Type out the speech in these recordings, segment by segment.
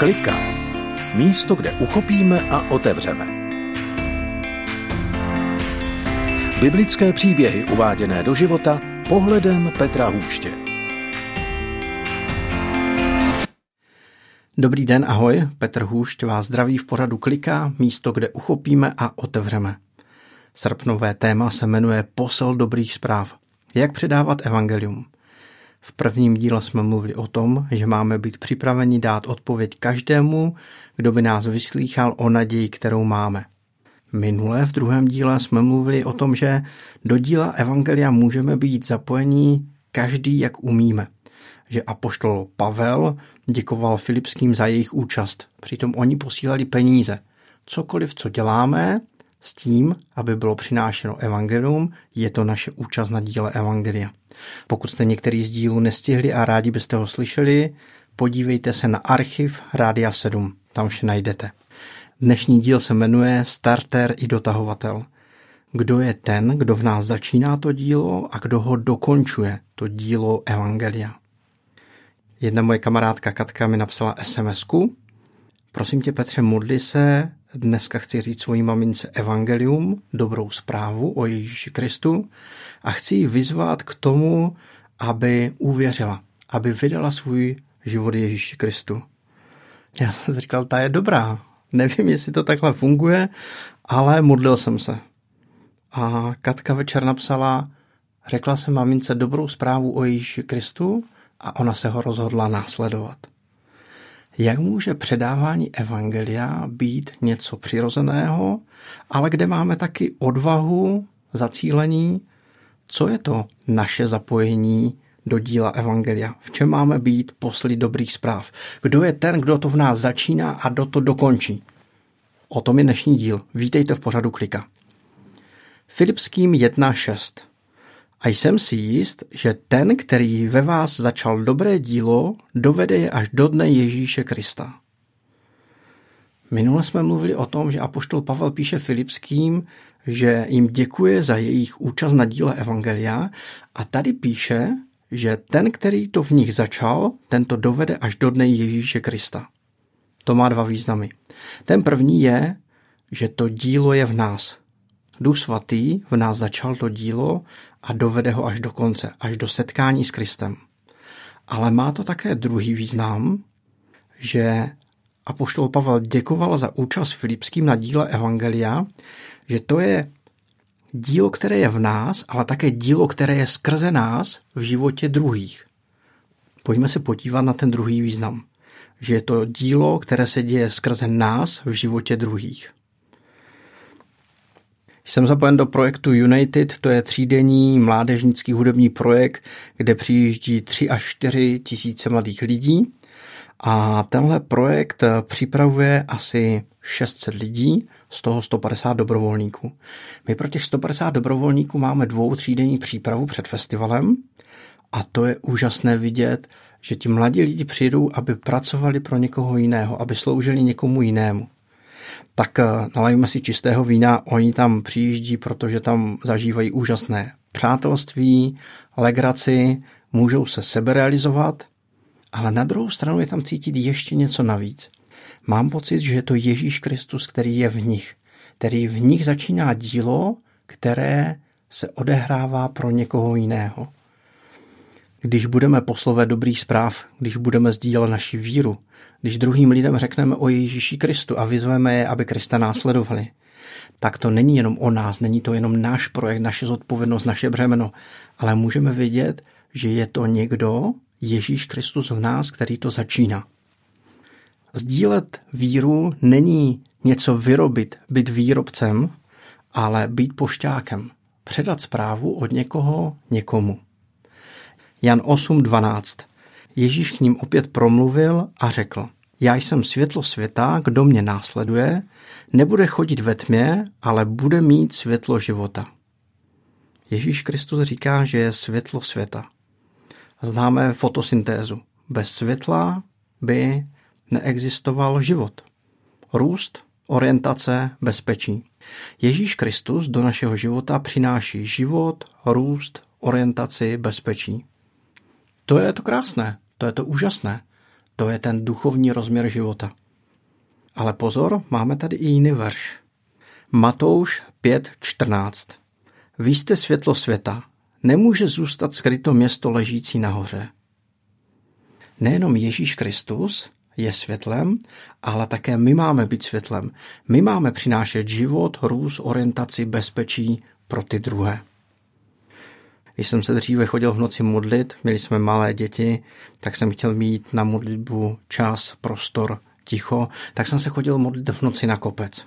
Klika. Místo, kde uchopíme a otevřeme. Biblické příběhy uváděné do života pohledem Petra Hůště. Dobrý den, ahoj. Petr Hůšť vás zdraví v pořadu Klika, místo, kde uchopíme a otevřeme. Srpnové téma se jmenuje Posel dobrých zpráv. Jak předávat evangelium? V prvním díle jsme mluvili o tom, že máme být připraveni dát odpověď každému, kdo by nás vyslýchal o naději, kterou máme. Minule v druhém díle jsme mluvili o tom, že do díla Evangelia můžeme být zapojení každý, jak umíme. Že apoštol Pavel děkoval Filipským za jejich účast. Přitom oni posílali peníze. Cokoliv, co děláme, s tím, aby bylo přinášeno evangelium, je to naše účast na díle evangelia. Pokud jste některý z dílů nestihli a rádi byste ho slyšeli, podívejte se na archiv Rádia 7, tam vše najdete. Dnešní díl se jmenuje Starter i dotahovatel. Kdo je ten, kdo v nás začíná to dílo a kdo ho dokončuje, to dílo Evangelia. Jedna moje kamarádka Katka mi napsala sms Prosím tě, Petře, modli se, dneska chci říct svojí mamince evangelium, dobrou zprávu o Ježíši Kristu a chci ji vyzvat k tomu, aby uvěřila, aby vydala svůj život Ježíši Kristu. Já jsem říkal, ta je dobrá. Nevím, jestli to takhle funguje, ale modlil jsem se. A Katka večer napsala, řekla jsem mamince dobrou zprávu o Ježíši Kristu a ona se ho rozhodla následovat. Jak může předávání evangelia být něco přirozeného, ale kde máme taky odvahu, zacílení, co je to naše zapojení do díla evangelia? V čem máme být posly dobrých zpráv? Kdo je ten, kdo to v nás začíná a kdo to dokončí? O tom je dnešní díl. Vítejte v pořadu Klika. Filipským 1.6 a jsem si jist, že ten, který ve vás začal dobré dílo, dovede je až do dne Ježíše Krista. Minule jsme mluvili o tom, že apoštol Pavel píše Filipským, že jim děkuje za jejich účast na díle Evangelia a tady píše, že ten, který to v nich začal, ten to dovede až do dne Ježíše Krista. To má dva významy. Ten první je, že to dílo je v nás. Duch svatý v nás začal to dílo a dovede ho až do konce, až do setkání s Kristem. Ale má to také druhý význam, že apoštol Pavel děkoval za účast Filipským na díle Evangelia, že to je dílo, které je v nás, ale také dílo, které je skrze nás v životě druhých. Pojďme se podívat na ten druhý význam. Že je to dílo, které se děje skrze nás v životě druhých. Jsem zapojen do projektu United, to je třídenní mládežnický hudební projekt, kde přijíždí 3 až 4 tisíce mladých lidí. A tenhle projekt připravuje asi 600 lidí, z toho 150 dobrovolníků. My pro těch 150 dobrovolníků máme dvou třídenní přípravu před festivalem a to je úžasné vidět, že ti mladí lidi přijdou, aby pracovali pro někoho jiného, aby sloužili někomu jinému tak eh, nalejme si čistého vína, oni tam přijíždí, protože tam zažívají úžasné přátelství, legraci, můžou se seberealizovat, ale na druhou stranu je tam cítit ještě něco navíc. Mám pocit, že je to Ježíš Kristus, který je v nich, který v nich začíná dílo, které se odehrává pro někoho jiného. Když budeme poslové dobrých zpráv, když budeme sdílet naši víru, když druhým lidem řekneme o Ježíši Kristu a vyzveme je, aby Krista následovali, tak to není jenom o nás, není to jenom náš projekt, naše zodpovědnost, naše břemeno, ale můžeme vidět, že je to někdo, Ježíš Kristus v nás, který to začíná. Sdílet víru není něco vyrobit, být výrobcem, ale být pošťákem. Předat zprávu od někoho někomu. Jan 8.12 Ježíš k ním opět promluvil a řekl, já jsem světlo světa, kdo mě následuje, nebude chodit ve tmě, ale bude mít světlo života. Ježíš Kristus říká, že je světlo světa. Známe fotosyntézu. Bez světla by neexistoval život. Růst, orientace, bezpečí. Ježíš Kristus do našeho života přináší život, růst, orientaci, bezpečí. To je to krásné, to je to úžasné. To je ten duchovní rozměr života. Ale pozor, máme tady i jiný verš. Matouš 5.14. Vy jste světlo světa. Nemůže zůstat skryto město ležící nahoře. Nejenom Ježíš Kristus je světlem, ale také my máme být světlem. My máme přinášet život, růst, orientaci, bezpečí pro ty druhé. Když jsem se dříve chodil v noci modlit, měli jsme malé děti, tak jsem chtěl mít na modlitbu čas, prostor, ticho, tak jsem se chodil modlit v noci na kopec.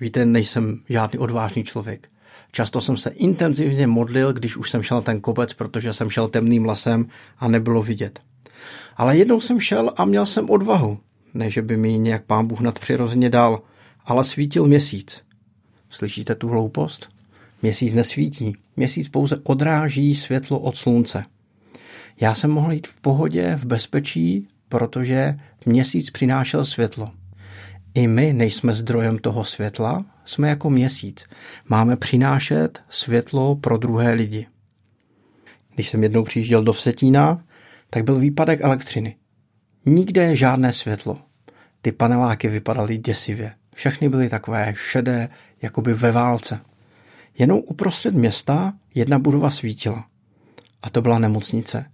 Víte, nejsem žádný odvážný člověk. Často jsem se intenzivně modlil, když už jsem šel ten kopec, protože jsem šel temným lesem a nebylo vidět. Ale jednou jsem šel a měl jsem odvahu. Ne, že by mi nějak pán Bůh nadpřirozeně dal, ale svítil měsíc. Slyšíte tu hloupost? Měsíc nesvítí. Měsíc pouze odráží světlo od slunce. Já jsem mohl jít v pohodě, v bezpečí, protože měsíc přinášel světlo. I my nejsme zdrojem toho světla, jsme jako měsíc. Máme přinášet světlo pro druhé lidi. Když jsem jednou přijížděl do Vsetína, tak byl výpadek elektřiny. Nikde žádné světlo. Ty paneláky vypadaly děsivě. Všechny byly takové šedé, jakoby ve válce. Jenom uprostřed města jedna budova svítila. A to byla nemocnice.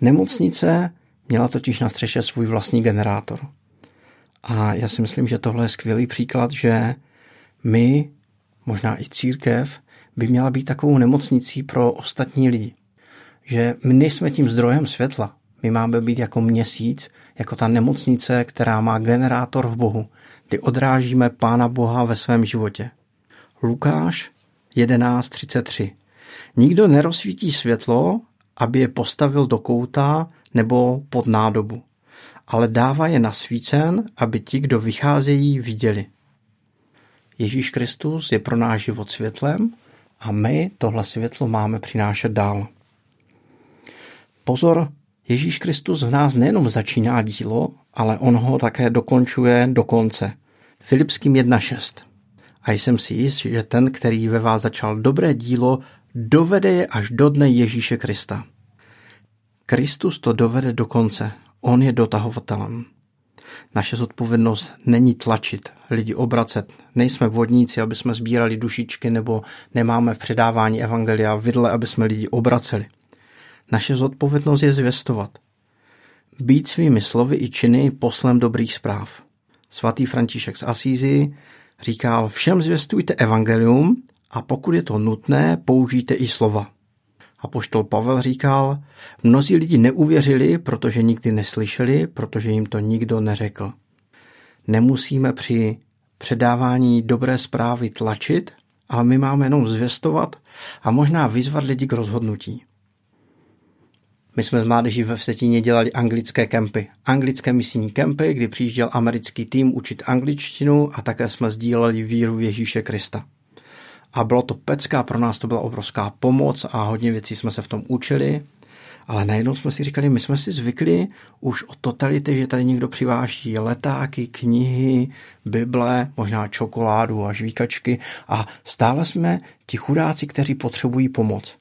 Nemocnice měla totiž na střeše svůj vlastní generátor. A já si myslím, že tohle je skvělý příklad, že my, možná i církev, by měla být takovou nemocnicí pro ostatní lidi. Že my nejsme tím zdrojem světla. My máme být jako měsíc, jako ta nemocnice, která má generátor v Bohu, kdy odrážíme Pána Boha ve svém životě. Lukáš 11.33 Nikdo nerozsvítí světlo, aby je postavil do kouta nebo pod nádobu, ale dává je nasvícen, aby ti, kdo vycházejí, viděli. Ježíš Kristus je pro náš život světlem a my tohle světlo máme přinášet dál. Pozor, Ježíš Kristus v nás nejenom začíná dílo, ale on ho také dokončuje do konce. Filipským 1.6. A jsem si jist, že ten, který ve vás začal dobré dílo, dovede je až do dne Ježíše Krista. Kristus to dovede do konce. On je dotahovatelem. Naše zodpovědnost není tlačit, lidi obracet. Nejsme vodníci, aby jsme sbírali dušičky, nebo nemáme předávání evangelia vidle, aby jsme lidi obraceli. Naše zodpovědnost je zvěstovat. Být svými slovy i činy poslem dobrých zpráv. Svatý František z Asízy říkal, všem zvěstujte evangelium a pokud je to nutné, použijte i slova. A poštol Pavel říkal, mnozí lidi neuvěřili, protože nikdy neslyšeli, protože jim to nikdo neřekl. Nemusíme při předávání dobré zprávy tlačit, ale my máme jenom zvěstovat a možná vyzvat lidi k rozhodnutí. My jsme z mládeží ve Vsetíně dělali anglické kempy. Anglické misijní kempy, kdy přijížděl americký tým učit angličtinu a také jsme sdíleli víru v Ježíše Krista. A bylo to pecká, pro nás to byla obrovská pomoc a hodně věcí jsme se v tom učili. Ale najednou jsme si říkali, my jsme si zvykli už od totality, že tady někdo přiváží letáky, knihy, bible, možná čokoládu a žvíkačky a stále jsme ti chudáci, kteří potřebují pomoc.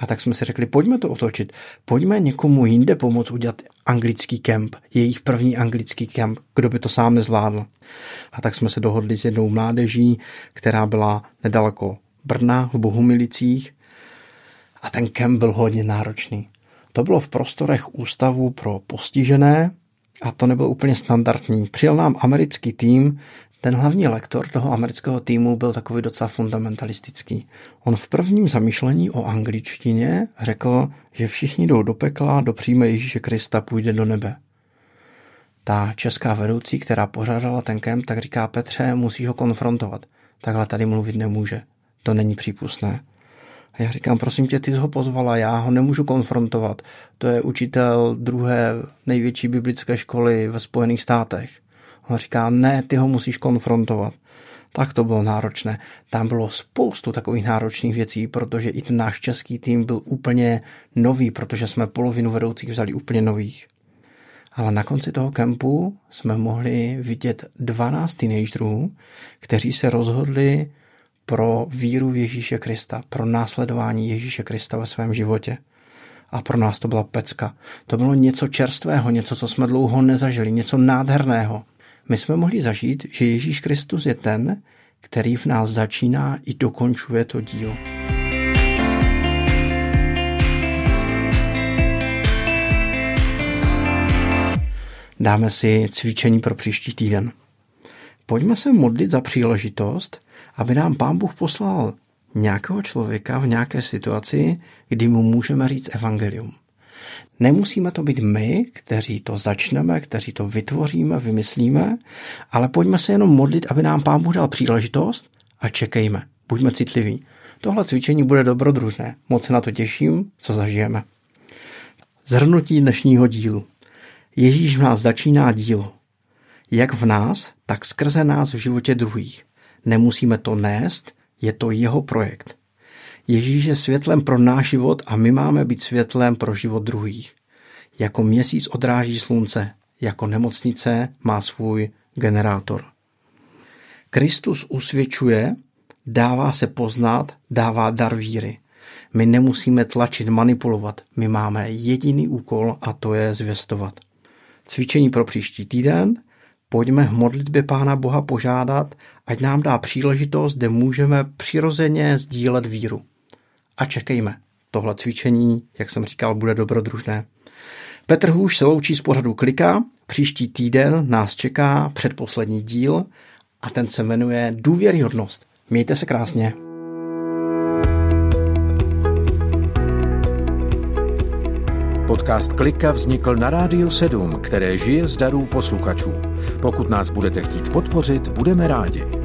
A tak jsme si řekli, pojďme to otočit, pojďme někomu jinde pomoct udělat anglický kemp, jejich první anglický kemp, kdo by to sám nezvládl. A tak jsme se dohodli s jednou mládeží, která byla nedaleko Brna v Bohumilicích a ten kemp byl hodně náročný. To bylo v prostorech ústavu pro postižené a to nebylo úplně standardní. Přijel nám americký tým, ten hlavní lektor toho amerického týmu byl takový docela fundamentalistický. On v prvním zamýšlení o angličtině řekl, že všichni jdou do pekla, do příjme Ježíše Krista půjde do nebe. Ta česká vedoucí, která pořádala ten kemp, tak říká Petře, musíš ho konfrontovat. Takhle tady mluvit nemůže. To není přípustné. A já říkám, prosím tě, ty jsi ho pozvala, já ho nemůžu konfrontovat. To je učitel druhé největší biblické školy ve Spojených státech. Říká, ne, ty ho musíš konfrontovat. Tak to bylo náročné. Tam bylo spoustu takových náročných věcí, protože i ten náš český tým byl úplně nový, protože jsme polovinu vedoucích vzali úplně nových. Ale na konci toho kempu jsme mohli vidět 12 teenagerů, kteří se rozhodli pro víru v Ježíše Krista, pro následování Ježíše Krista ve svém životě. A pro nás to byla pecka. To bylo něco čerstvého, něco, co jsme dlouho nezažili, něco nádherného. My jsme mohli zažít, že Ježíš Kristus je ten, který v nás začíná i dokončuje to dílo. Dáme si cvičení pro příští týden. Pojďme se modlit za příležitost, aby nám Pán Bůh poslal nějakého člověka v nějaké situaci, kdy mu můžeme říct evangelium. Nemusíme to být my, kteří to začneme, kteří to vytvoříme, vymyslíme, ale pojďme se jenom modlit, aby nám Pán Bůh dal příležitost a čekejme. Buďme citliví. Tohle cvičení bude dobrodružné. Moc se na to těším, co zažijeme. Zhrnutí dnešního dílu. Ježíš v nás začíná dílo. Jak v nás, tak skrze nás v životě druhých. Nemusíme to nést, je to jeho projekt. Ježíš je světlem pro náš život a my máme být světlem pro život druhých. Jako měsíc odráží slunce, jako nemocnice má svůj generátor. Kristus usvědčuje, dává se poznat, dává dar víry. My nemusíme tlačit, manipulovat. My máme jediný úkol a to je zvěstovat. Cvičení pro příští týden. Pojďme v modlitbě Pána Boha požádat, ať nám dá příležitost, kde můžeme přirozeně sdílet víru. A čekejme. Tohle cvičení, jak jsem říkal, bude dobrodružné. Petr Hůš se loučí z pořadu Klika. Příští týden nás čeká předposlední díl a ten se jmenuje Důvěryhodnost. Mějte se krásně. Podcast Klika vznikl na Rádiu 7, které žije z darů posluchačů. Pokud nás budete chtít podpořit, budeme rádi.